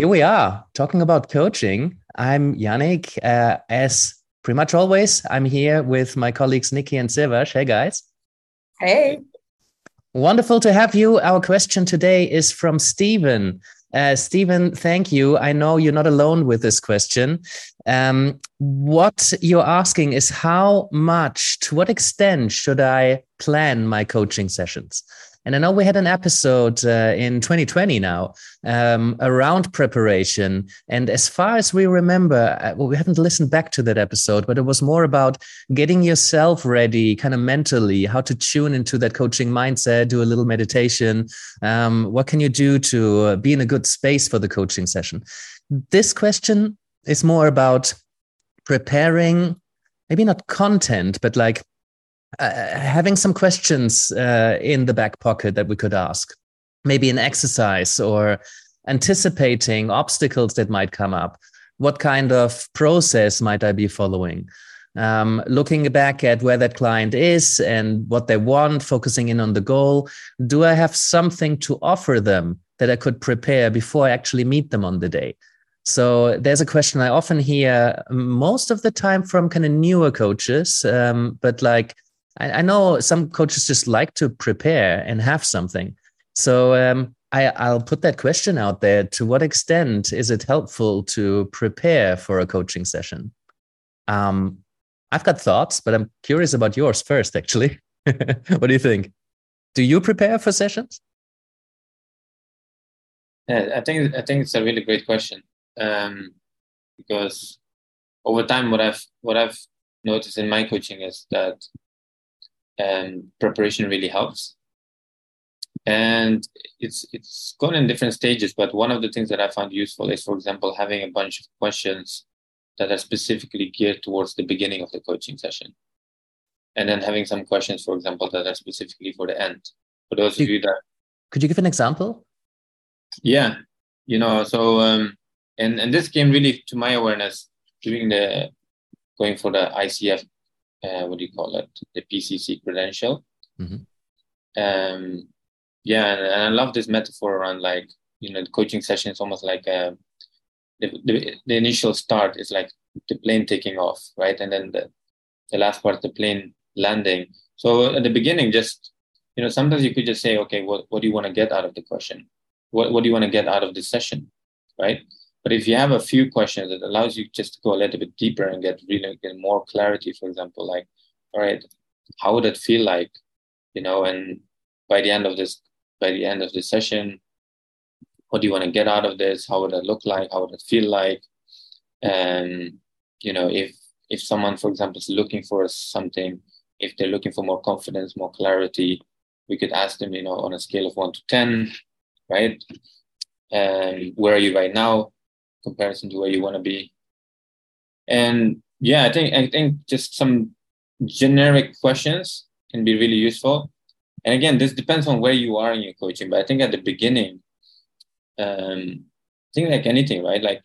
here we are talking about coaching. I'm Yannick. Uh, as pretty much always, I'm here with my colleagues Nicki and Siawash. Hey, guys. Hey. Wonderful to have you. Our question today is from Stephen. Uh, Stephen, thank you. I know you're not alone with this question. Um, what you're asking is how much, to what extent should I plan my coaching sessions? And I know we had an episode uh, in 2020 now um, around preparation. And as far as we remember, uh, well, we haven't listened back to that episode, but it was more about getting yourself ready, kind of mentally, how to tune into that coaching mindset, do a little meditation. Um, what can you do to uh, be in a good space for the coaching session? This question is more about preparing, maybe not content, but like uh, having some questions uh, in the back pocket that we could ask, maybe an exercise or anticipating obstacles that might come up. What kind of process might I be following? Um, looking back at where that client is and what they want, focusing in on the goal. Do I have something to offer them that I could prepare before I actually meet them on the day? So there's a question I often hear most of the time from kind of newer coaches, um, but like I, I, know some coaches just like to prepare and have something. So um, I, I'll put that question out there. To what extent is it helpful to prepare for a coaching session? Um, I've got thoughts, but I'm curious about yours first, actually. what do you think? Do you prepare for sessions? Yeah, I think I think it's a really great question um, because over time, what I've what I've noticed in my coaching is that um, preparation really helps. And it's it's gone in different stages, but one of the things that I found useful is, for example, having a bunch of questions that are specifically geared towards the beginning of the coaching session, and then having some questions, for example, that are specifically for the end. For those of you that could you give an example? Yeah, you know, so um, and and this came really to my awareness during the going for the ICF uh, what do you call it, the PCC credential. Mm-hmm. Um, yeah, and, and, I love this metaphor around like you know the coaching session is almost like a, um, the, the, the initial start is like the plane taking off, right, and then the the last part, the plane landing. So at the beginning, just you know, sometimes you could just say, okay, what what do you want to get out of the question? What what do you want to get out of the session, right? But if you have a few questions, it allows you just to go a little bit deeper and get really get more clarity. For example, like, all right, how would it feel like, you know? And by the end of this, by the end of the session, what do you want to get out of this? How would it look like? How would it feel like? And you know, if if someone, for example, is looking for something, if they're looking for more confidence, more clarity, we could ask them, you know, on a scale of one to ten, right? And where are you right now? Comparison to where you want to be. And yeah, I think I think just some generic questions can be really useful. And again, this depends on where you are in your coaching. But I think at the beginning, um, I think like anything, right? Like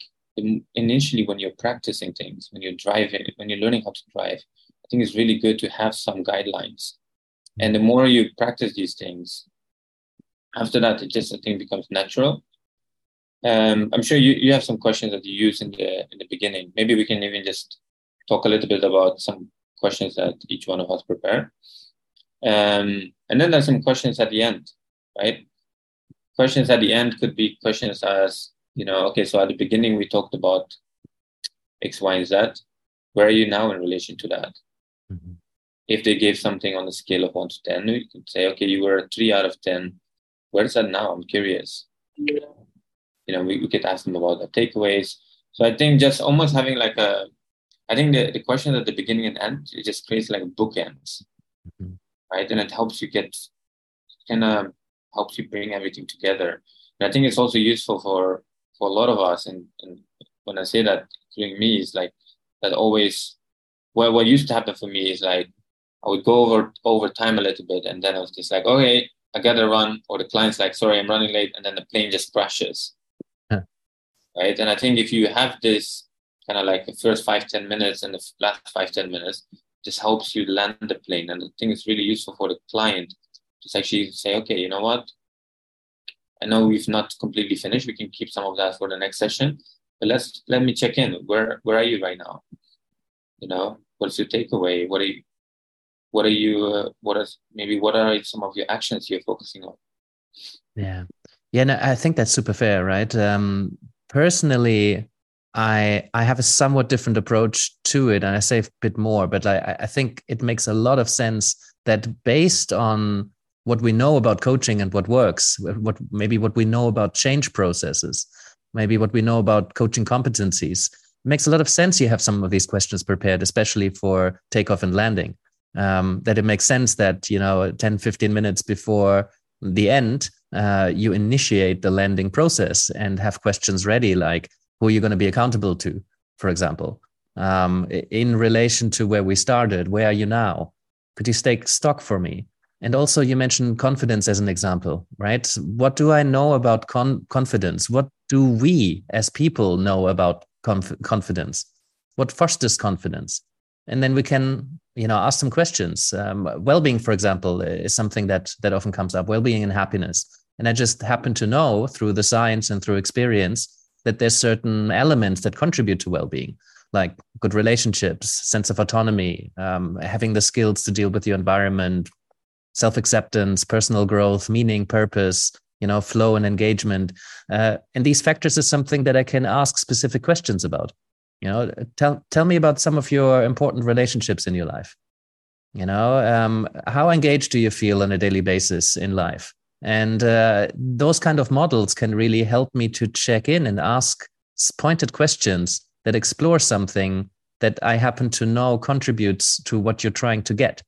initially when you're practicing things, when you're driving, when you're learning how to drive, I think it's really good to have some guidelines. And the more you practice these things, after that, it just I think becomes natural. Um, I'm sure you, you have some questions that you use in the in the beginning. Maybe we can even just talk a little bit about some questions that each one of us prepare. Um, and then there's some questions at the end, right? Questions at the end could be questions as, you know, okay, so at the beginning we talked about X, Y, and Z. Where are you now in relation to that? Mm-hmm. If they gave something on a scale of one to 10, we could say, okay, you were a three out of 10. Where is that now? I'm curious. Yeah you know, we, we could ask them about the takeaways. So I think just almost having like a, I think the, the question at the beginning and end, it just creates like bookends, mm-hmm. right? And it helps you get, kind of helps you bring everything together. And I think it's also useful for, for a lot of us. And, and when I say that, including me, is like that always, well, what used to happen for me is like, I would go over over time a little bit, and then I was just like, okay, I gotta run, or the client's like, sorry, I'm running late, and then the plane just crashes right? And I think if you have this kind of like the first five ten minutes and the last five ten minutes, just helps you land the plane. And I think it's really useful for the client to actually say, okay, you know what? I know we've not completely finished. We can keep some of that for the next session. But let's let me check in. Where where are you right now? You know, what's your takeaway? What are you what are you uh, what is maybe what are some of your actions you're focusing on? Yeah. Yeah, no, I think that's super fair, right? Um personally I I have a somewhat different approach to it, and I say a bit more, but I, I think it makes a lot of sense that based on what we know about coaching and what works, what maybe what we know about change processes, maybe what we know about coaching competencies, it makes a lot of sense. You have some of these questions prepared, especially for takeoff and landing. Um, that it makes sense that you know 10, 15 minutes before the end, uh, you initiate the landing process and have questions ready, like who are you going to be accountable to, for example, um, in relation to where we started. Where are you now? Could you take stock for me? And also, you mentioned confidence as an example, right? What do I know about con- confidence? What do we as people know about conf- confidence? What fosters confidence? And then we can, you know, ask some questions. Um, well-being, for example, is something that that often comes up. Well-being and happiness. And I just happen to know through the science and through experience that there's certain elements that contribute to well-being like good relationships, sense of autonomy, um, having the skills to deal with your environment, self acceptance, personal growth, meaning, purpose, you know, flow and engagement. Uh, and these factors is something that I can ask specific questions about. You know, tell tell me about some of your important relationships in your life. You know, um, how engaged do you feel on a daily basis in life? And uh, those kind of models can really help me to check in and ask pointed questions that explore something that I happen to know contributes to what you're trying to get.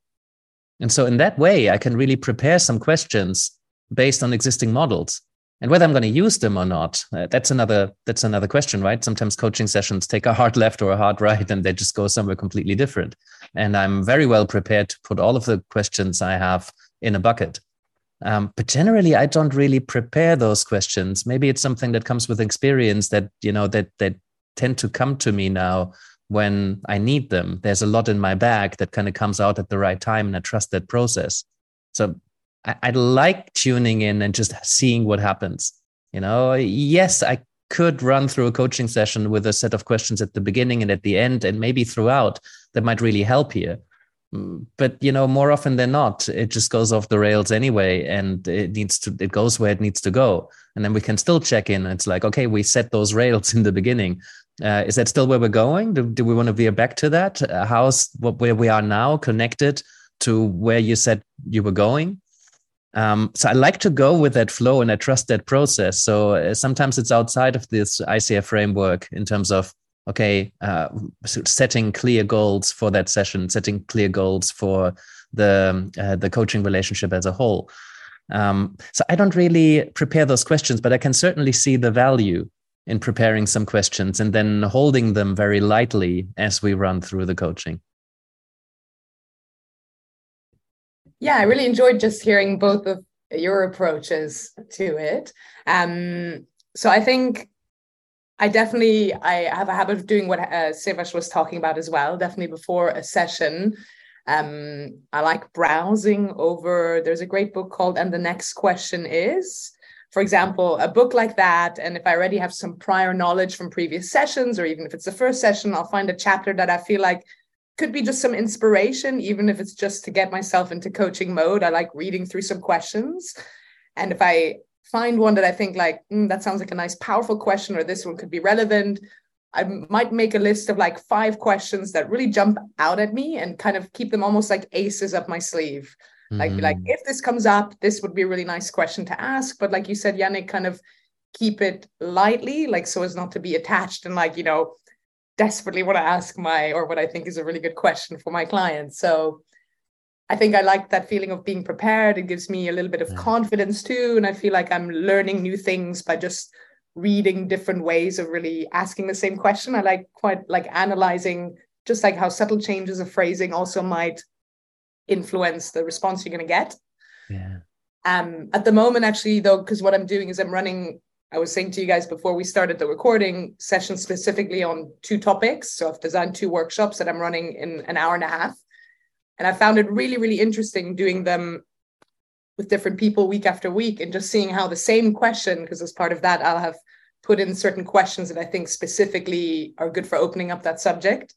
And so, in that way, I can really prepare some questions based on existing models. And whether I'm going to use them or not, uh, that's another that's another question, right? Sometimes coaching sessions take a hard left or a hard right, and they just go somewhere completely different. And I'm very well prepared to put all of the questions I have in a bucket. Um, but generally, I don't really prepare those questions. Maybe it's something that comes with experience that you know that that tend to come to me now when I need them. There's a lot in my bag that kind of comes out at the right time, and I trust that process. So I, I like tuning in and just seeing what happens. You know, yes, I could run through a coaching session with a set of questions at the beginning and at the end, and maybe throughout that might really help here. But you know, more often than not, it just goes off the rails anyway, and it needs to. It goes where it needs to go, and then we can still check in. It's like, okay, we set those rails in the beginning. Uh, is that still where we're going? Do, do we want to veer back to that? Uh, how's what where we are now connected to where you said you were going? Um, so I like to go with that flow and I trust that process. So uh, sometimes it's outside of this ICF framework in terms of okay, uh, setting clear goals for that session, setting clear goals for the uh, the coaching relationship as a whole. Um, so I don't really prepare those questions, but I can certainly see the value in preparing some questions and then holding them very lightly as we run through the coaching. Yeah, I really enjoyed just hearing both of your approaches to it. Um, so I think I definitely I have a habit of doing what uh, Siawash was talking about as well. Definitely before a session, um, I like browsing over. There's a great book called "And the Next Question Is," for example, a book like that, and if I already have some prior knowledge from previous sessions, or even if it's the first session, I'll find a chapter that I feel like could be just some inspiration, even if it's just to get myself into coaching mode. I like reading through some questions. And if I find one that I think like, mm, that sounds like a nice, powerful question, or this one could be relevant, I might make a list of like five questions that really jump out at me and kind of keep them almost like aces up my sleeve. Like, mm. like if this comes up, this would be a really nice question to ask. But like you said, Yannick, kind of keep it lightly, like so as not to be attached and like, you know, desperately want to ask my or what I think is a really good question for my clients. So I think I like that feeling of being prepared. It gives me a little bit of confidence too. And I feel like I'm learning new things by just reading different ways of really asking the same question. I like quite like analyzing just like how subtle changes of phrasing also might influence the response you're going to get. Yeah. Um, at the moment, actually, though, because what I'm doing is I'm running. I was saying to you guys before we started the recording session specifically on two topics. So I've designed two workshops that I'm running in an hour and a half, and I found it really, really interesting doing them with different people week after week and just seeing how the same question, because as part of that, I'll have put in certain questions that I think specifically are good for opening up that subject.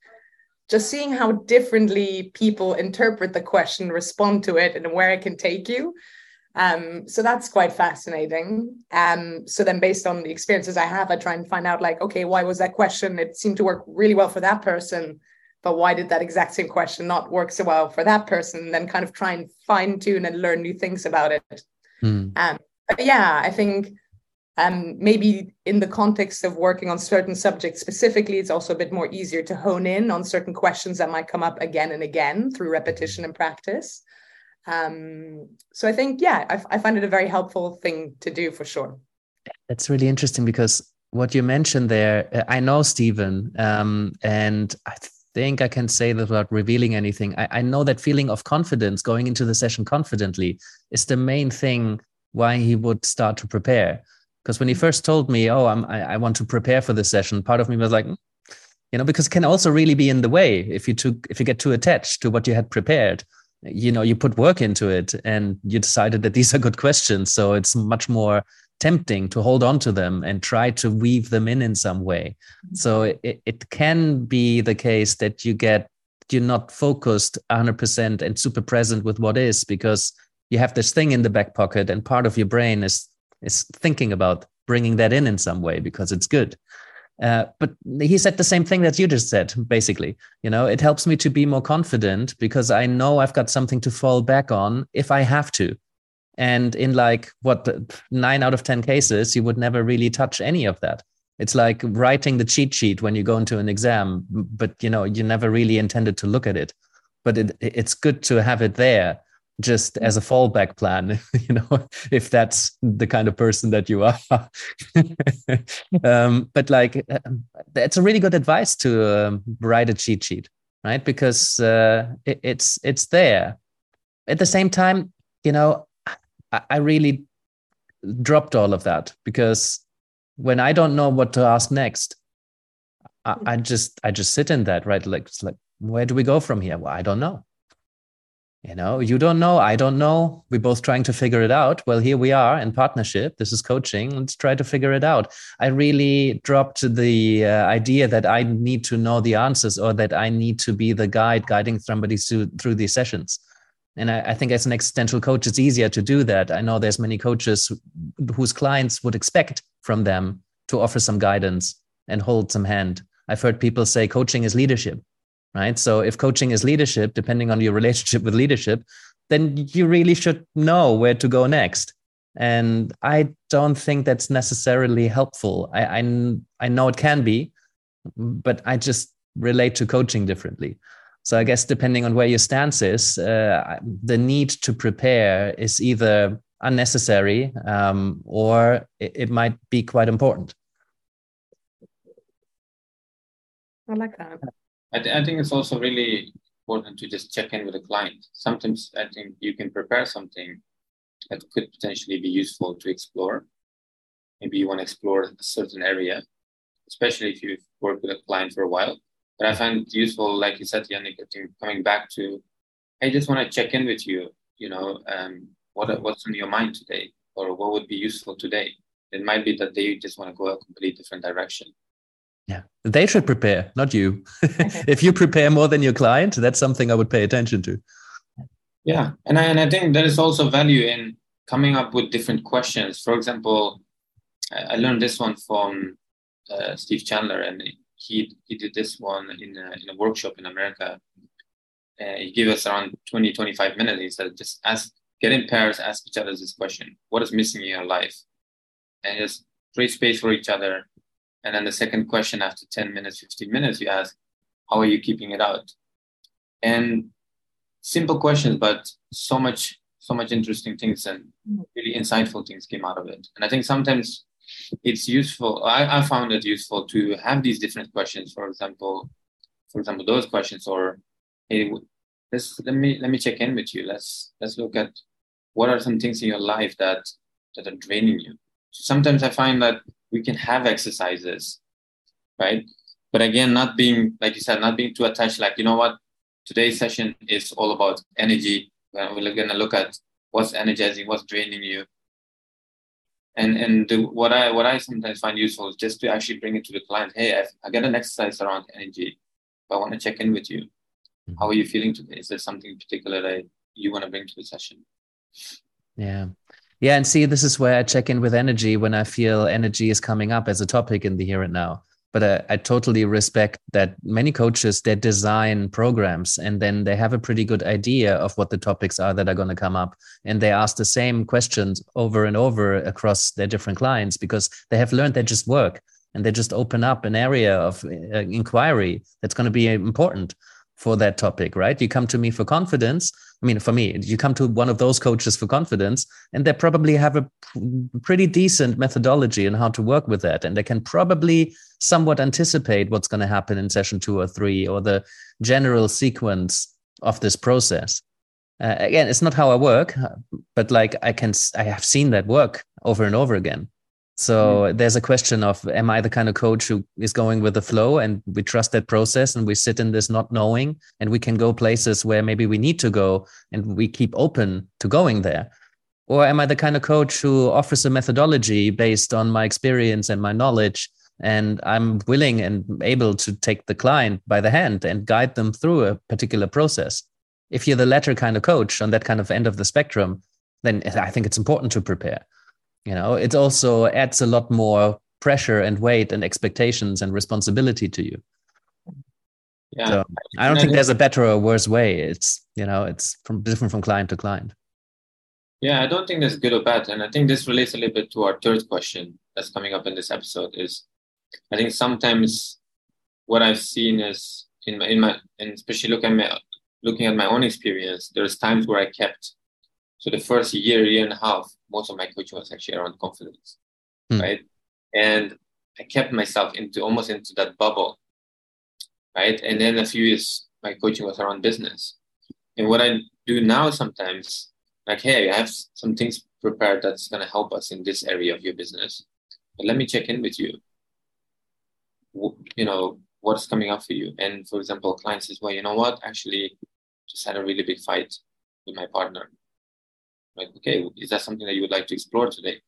Just seeing how differently people interpret the question, respond to it, and where it can take you. Um, so that's quite fascinating. Um, so then, based on the experiences I have, I try and find out, like, okay, why was that question? It seemed to work really well for that person but why did that exact same question not work so well for that person? And then kind of try and fine tune and learn new things about it. Mm. um, yeah i think um, maybe in the context of working on certain subjects specifically it's also a bit more easier to hone in on certain questions that might come up again and again through repetition and practice. Um, so i think yeah I, I find it a very helpful thing to do for sure. That's really interesting because what you mentioned there, I know Stephen, um, and I think I can say that without revealing anything. I, I know that feeling of confidence going into the session confidently is the main thing why he would start to prepare. Because when he first told me, "Oh, I'm, I, I want to prepare for this session," part of me was like, mm, you know, because it can also really be in the way if you took if you get too attached to what you had prepared. You know, you put work into it, and you decided that these are good questions, so it's much more tempting to hold on to them and try to weave them in in some way. Mm-hmm. So it, it can be the case that you get you're not focused 100% and super present with what is because you have this thing in the back pocket and part of your brain is is thinking about bringing that in in some way because it's good. Uh, but he said the same thing that you just said, basically. You know, it helps me to be more confident because I know I've got something to fall back on if I have to. And in like what nine out of 10 cases, you would never really touch any of that. It's like writing the cheat sheet when you go into an exam, but you know, you never really intended to look at it. But it, it's good to have it there just as a fallback plan, you know, if that's the kind of person that you are. um, but like, that's a really good advice to um, write a cheat sheet, right? Because uh, it, it's it's there. At the same time, you know, I really dropped all of that because when I don't know what to ask next, I, I just I just sit in that right like like where do we go from here? Well, I don't know. You know, you don't know, I don't know. We're both trying to figure it out. Well, here we are in partnership. This is coaching. Let's try to figure it out. I really dropped the uh, idea that I need to know the answers or that I need to be the guide guiding somebody through, through these sessions and I, I, think as an existential coach it's easier to do that. I know there's many coaches who, whose clients would expect from them to offer some guidance and hold some hand. I've heard people say coaching is leadership right? So if coaching is leadership depending on your relationship with leadership then you really should know where to go next. And i don't think that's necessarily helpful. I i, I know it can be but i just relate to coaching differently so I guess depending on where your stance is, uh, the need to prepare is either unnecessary um, or it, it, might be quite important. I like that. I, th- I think it's also really important to just check in with the client. Sometimes I think you can prepare something that could potentially be useful to explore. Maybe you want to explore a certain area, especially if you've worked with a client for a while but I find it useful, like you said, Yannick, coming back to, I just want to check in with you, you know, um, what what's on your mind today, or what would be useful today. It might be that they just want to go a completely different direction. Yeah, they should prepare, not you. if you prepare more than your client, that's something I would pay attention to. Yeah, and I, and I think there is also value in coming up with different questions. For example, I learned this one from uh, Steve Chandler, and he he did this one in a, in a workshop in America. Uh, he gave us around 20, 25 minutes. He said, just ask, get in pairs, ask each other this question: What is missing in your life? And just create space for each other. And then the second question, after 10 minutes, 15 minutes, you ask, How are you keeping it out? And simple questions, but so much, so much interesting things and really insightful things came out of it. And I think sometimes it's useful. I, I found it useful to have these different questions. For example, for example, those questions, or hey, let's let me let me check in with you. Let's let's look at what are some things in your life that that are draining you. Sometimes I find that we can have exercises, right? But again, not being like you said, not being too attached. Like you know what, today's session is all about energy. We're gonna look at what's energizing, what's draining you. And and the, what I what I sometimes find useful is just to actually bring it to the client. Hey, I, I got an exercise around energy. I want to check in with you. Mm-hmm. How are you feeling today? Is there something particular that you want to bring to the session? Yeah. Yeah. And see, this is where I check in with energy when I feel energy is coming up as a topic in the here and now but I, I, totally respect that many coaches they design programs and then they have a pretty good idea of what the topics are that are going to come up. And they ask the same questions over and over across their different clients because they have learned they just work and they just open up an area of uh, inquiry that's going to be important for that topic right you come to me for confidence I mean, for me, you come to one of those coaches for confidence, and they probably have a pretty decent methodology and how to work with that. And they can probably somewhat anticipate what's going to happen in session two or three or the general sequence of this process. Uh, again, it's not how I work, but like I can, I have seen that work over and over again. So mm. there's a question of am I the kind of coach who is going with the flow and we trust that process and we sit in this not knowing and we can go places where maybe we need to go and we keep open to going there? Or am I the kind of coach who offers a methodology based on my experience and my knowledge and I'm willing and able to take the client by the hand and guide them through a particular process? If you're the latter kind of coach on that kind of end of the spectrum, then I think it's important to prepare you know it also adds a lot more pressure and weight and expectations and responsibility to you. Yeah. So i don't think there's a better or worse way. It's you know it's from different from client to client. Yeah i don't think there's good or bad. And i think this relates a little bit to our third question that's coming up in this episode is i think sometimes what i've seen is in my in my and especially looking at my looking at my own experience there's times where i kept so the first year year and a half most of my coaching was actually around confidence, mm. right? And I kept myself into almost into that bubble, right? And then a few years, my coaching was around business. And what I do now sometimes, like, hey, I have some things prepared that's going to help us in this area of your business. But let me check in with you. You know, what's coming up for you? And for example, client says, well, you know what? Actually, just had a really big fight with my partner like okay is that something that you would like to explore today?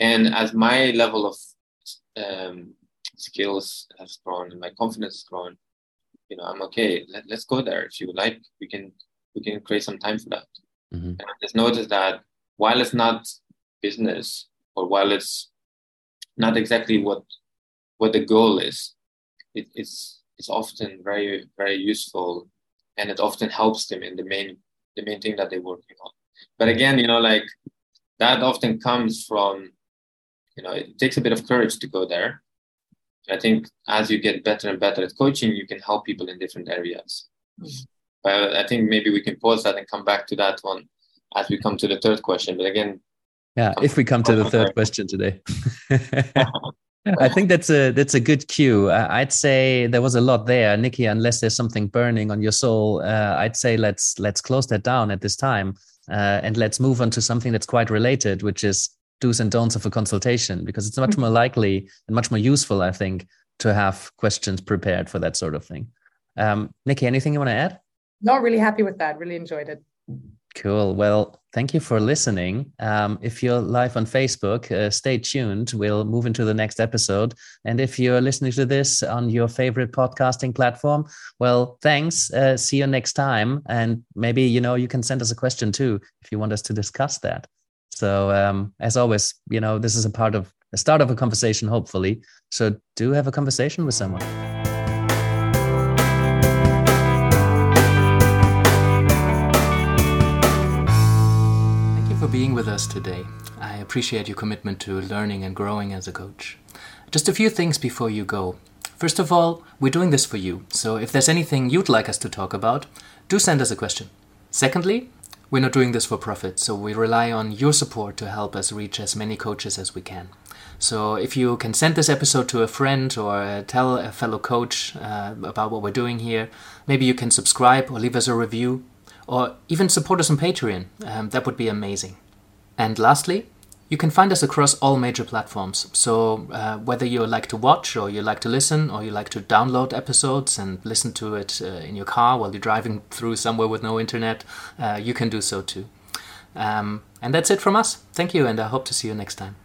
And as my level of um, skills has grown and my confidence has grown you know i'm okay. Let, us go there. If you would like we can we can create some time for that. Mm-hmm. and i just noticed that while it's not business or while it's not exactly what what the goal is it, it's it's often very very useful and it often helps them in the main the main thing that they're working on but again, you know, like that often comes from, you know, it takes a bit of courage to go there. I think as you get better and better at coaching, you can help people in different areas. Mm-hmm. But I think maybe we can pause that and come back to that one as we come to the third question. But again, yeah, if we come to the third question today. I think that's a that's a good cue. Uh, I'd say there was a lot there, Nicki. Unless there's something burning on your soul, uh, I'd say let's let's close that down at this time. Uh, and let's move on to something that's quite related, which is do's and don'ts of a consultation, because it's much mm-hmm. more likely and much more useful, I think, to have questions prepared for that sort of thing. Um, Nicki, anything you want to add? Not really happy with that. Really enjoyed it. Cool. Well, thank you for listening. Um, if you're live on Facebook, uh, stay tuned. We'll move into the next episode. And if you're listening to this on your favorite podcasting platform, well, thanks. Uh, see you next time. And maybe, you know, you can send us a question too if you want us to discuss that. So, um, as always, you know, this is a part of the start of a conversation, hopefully. So, do have a conversation with someone. Being with us today. I appreciate your commitment to learning and growing as a coach. Just a few things before you go. First of all, we're doing this for you, so if there's anything you'd like us to talk about, do send us a question. Secondly, we're not doing this for profit, so we rely on your support to help us reach as many coaches as we can. So if you can send this episode to a friend or uh, tell a fellow coach uh, about what we're doing here, maybe you can subscribe or leave us a review or even support us on Patreon. Um, that would be amazing. And lastly, you can find us across all major platforms. So, uh, whether you like to watch, or you like to listen, or you like to download episodes and listen to it uh, in your car while you're driving through somewhere with no internet, uh, you can do so too. Um, and that's it from us. Thank you, and I hope to see you next time.